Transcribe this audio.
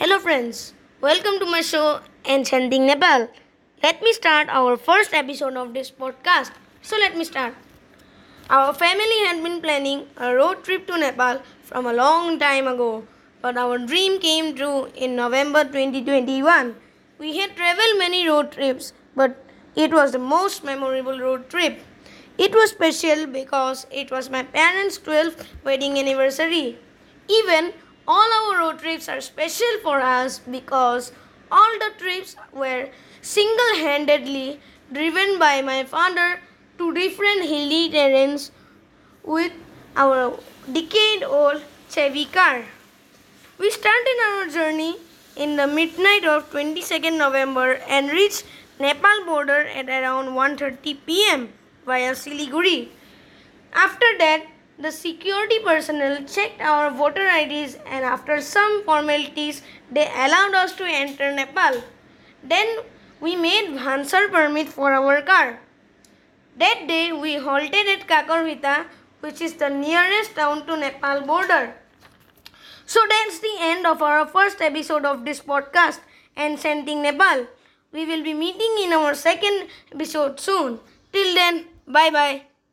Hello, friends. Welcome to my show, Enchanting Nepal. Let me start our first episode of this podcast. So, let me start. Our family had been planning a road trip to Nepal from a long time ago, but our dream came true in November 2021. We had traveled many road trips, but it was the most memorable road trip. It was special because it was my parents' 12th wedding anniversary. Even all our road trips are special for us because all the trips were single handedly driven by my father to different hilly terrains with our decade old Chevy car. We started our journey in the midnight of 22nd November and reached Nepal border at around 1:30 pm via Siliguri. After that, the security personnel checked our voter IDs and after some formalities, they allowed us to enter Nepal. Then we made Bhansar permit for our car. That day, we halted at Kakarvita, which is the nearest town to Nepal border. So that's the end of our first episode of this podcast, Enchanting Nepal. We will be meeting in our second episode soon. Till then, bye bye.